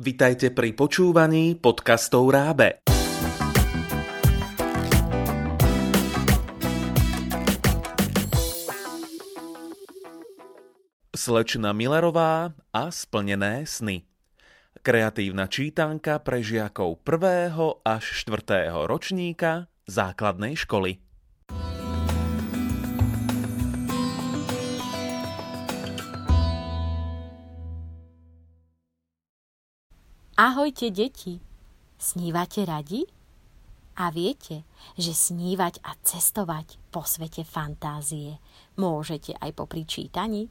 Vitajte pri počúvaní podcastov Rábe. Slečna Millerová a splnené sny. Kreatívna čítanka pre žiakov 1. až 4. ročníka základnej školy. Ahojte, deti! Snívate radi? A viete, že snívať a cestovať po svete fantázie môžete aj po pričítaní?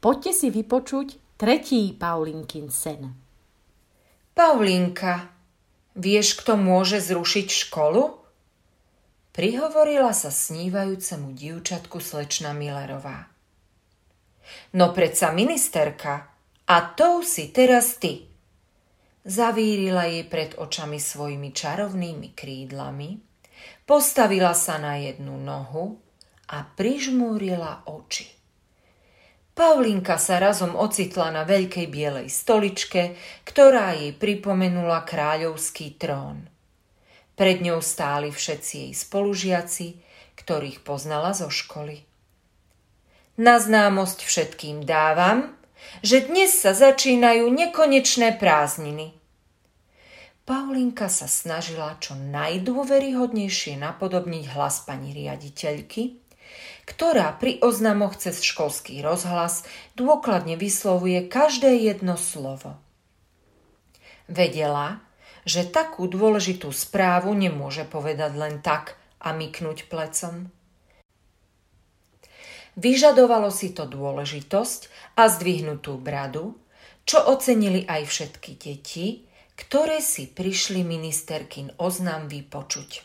Poďte si vypočuť tretí Paulinkin sen. Paulinka, vieš, kto môže zrušiť školu? Prihovorila sa snívajúcemu dievčatku slečna Millerová. No predsa ministerka, a to si teraz ty – Zavírila jej pred očami svojimi čarovnými krídlami, postavila sa na jednu nohu a prižmúrila oči. Paulinka sa razom ocitla na veľkej bielej stoličke, ktorá jej pripomenula kráľovský trón. Pred ňou stáli všetci jej spolužiaci, ktorých poznala zo školy. Na známosť všetkým dávam, že dnes sa začínajú nekonečné prázdniny. Paulinka sa snažila čo najdôveryhodnejšie napodobniť hlas pani riaditeľky, ktorá pri oznamoch cez školský rozhlas dôkladne vyslovuje každé jedno slovo. Vedela, že takú dôležitú správu nemôže povedať len tak a myknúť plecom. Vyžadovalo si to dôležitosť a zdvihnutú bradu, čo ocenili aj všetky deti, ktoré si prišli ministerkin oznam vypočuť.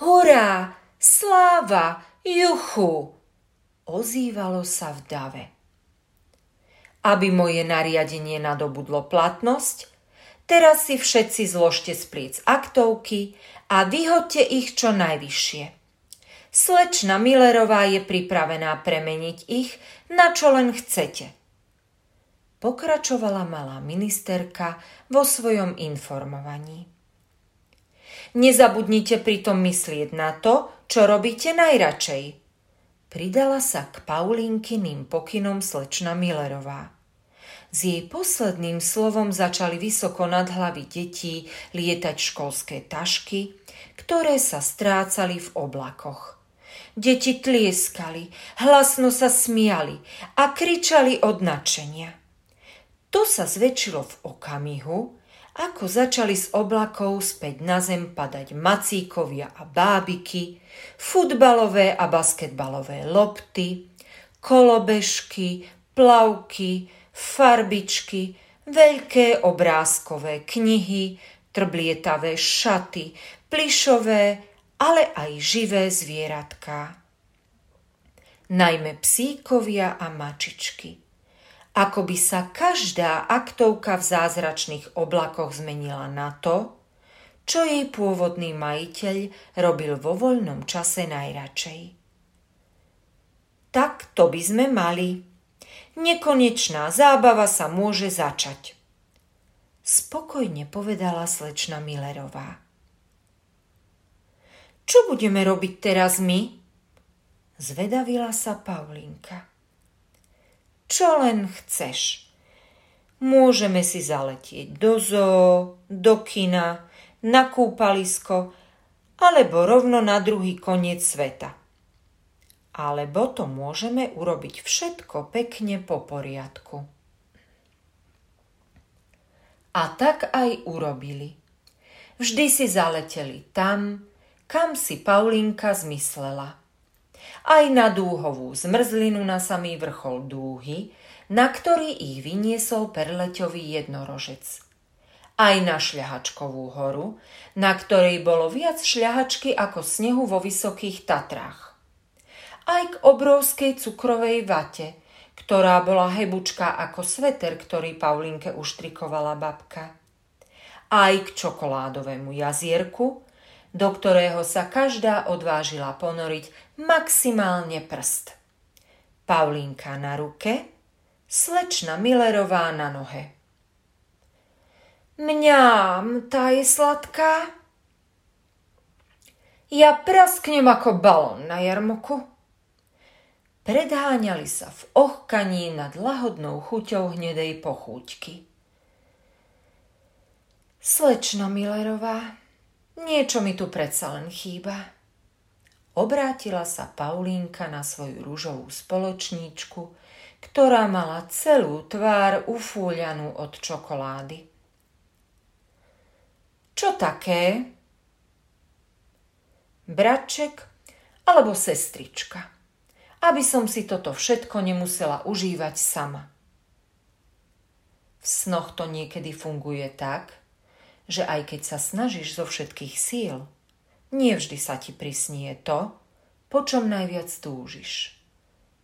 Hurá! Sláva! Juchu! Ozývalo sa v dave. Aby moje nariadenie nadobudlo platnosť, teraz si všetci zložte z aktovky a vyhodte ich čo najvyššie. Slečna Millerová je pripravená premeniť ich, na čo len chcete. Pokračovala malá ministerka vo svojom informovaní. Nezabudnite pritom myslieť na to, čo robíte najradšej. Pridala sa k Paulinkyným pokynom slečna Millerová. S jej posledným slovom začali vysoko nad hlavy detí lietať školské tašky, ktoré sa strácali v oblakoch. Deti tlieskali, hlasno sa smiali a kričali od nadšenia. To sa zväčšilo v okamihu, ako začali z oblakov späť na zem padať macíkovia a bábiky, futbalové a basketbalové lopty, kolobežky, plavky, farbičky, veľké obrázkové knihy, trblietavé šaty, plišové ale aj živé zvieratká. Najmä psíkovia a mačičky. Ako by sa každá aktovka v zázračných oblakoch zmenila na to, čo jej pôvodný majiteľ robil vo voľnom čase najradšej. Tak to by sme mali. Nekonečná zábava sa môže začať. Spokojne povedala slečna Millerová. Čo budeme robiť teraz my? Zvedavila sa Paulinka. Čo len chceš. Môžeme si zaletieť do zoo, do kina, na kúpalisko, alebo rovno na druhý koniec sveta. Alebo to môžeme urobiť všetko pekne po poriadku. A tak aj urobili. Vždy si zaleteli tam, kam si Paulinka zmyslela. Aj na dúhovú zmrzlinu na samý vrchol dúhy, na ktorý ich vyniesol perleťový jednorožec. Aj na šľahačkovú horu, na ktorej bolo viac šľahačky ako snehu vo vysokých Tatrách. Aj k obrovskej cukrovej vate, ktorá bola hebučka ako sveter, ktorý Paulinke uštrikovala babka. Aj k čokoládovému jazierku, do ktorého sa každá odvážila ponoriť maximálne prst. Paulínka na ruke, slečna Millerová na nohe. Mňam, tá je sladká. Ja prasknem ako balón na jarmoku. Predháňali sa v ochkaní nad lahodnou chuťou hnedej pochúťky. Slečno Millerová, niečo mi tu predsa len chýba. Obrátila sa Paulínka na svoju rúžovú spoločníčku, ktorá mala celú tvár ufúľanú od čokolády. Čo také? Braček alebo sestrička? Aby som si toto všetko nemusela užívať sama. V snoch to niekedy funguje tak, že aj keď sa snažíš zo všetkých síl, nevždy sa ti prisnie to, po čom najviac túžiš.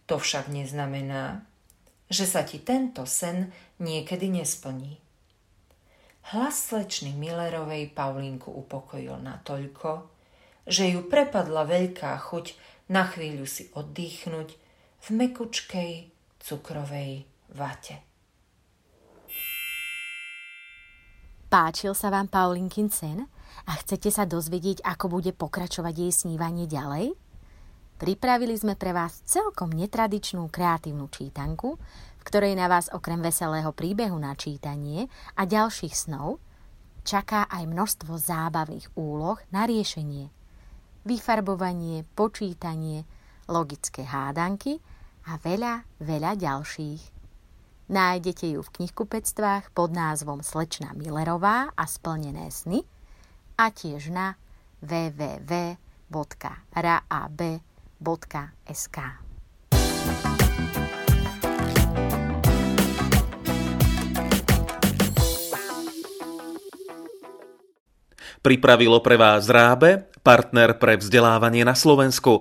To však neznamená, že sa ti tento sen niekedy nesplní. Hlas slečny Millerovej Paulínku upokojil natoľko, že ju prepadla veľká chuť na chvíľu si oddychnúť v mekučkej cukrovej vate. Páčil sa vám Paulinkin sen a chcete sa dozvedieť, ako bude pokračovať jej snívanie ďalej? Pripravili sme pre vás celkom netradičnú kreatívnu čítanku, ktorej na vás okrem veselého príbehu na čítanie a ďalších snov čaká aj množstvo zábavných úloh na riešenie. Vyfarbovanie, počítanie, logické hádanky a veľa, veľa ďalších. Nájdete ju v knihkupectvách pod názvom Slečna Millerová a splnené sny a tiež na www.rab.sk. Pripravilo pre vás Rábe, partner pre vzdelávanie na Slovensku.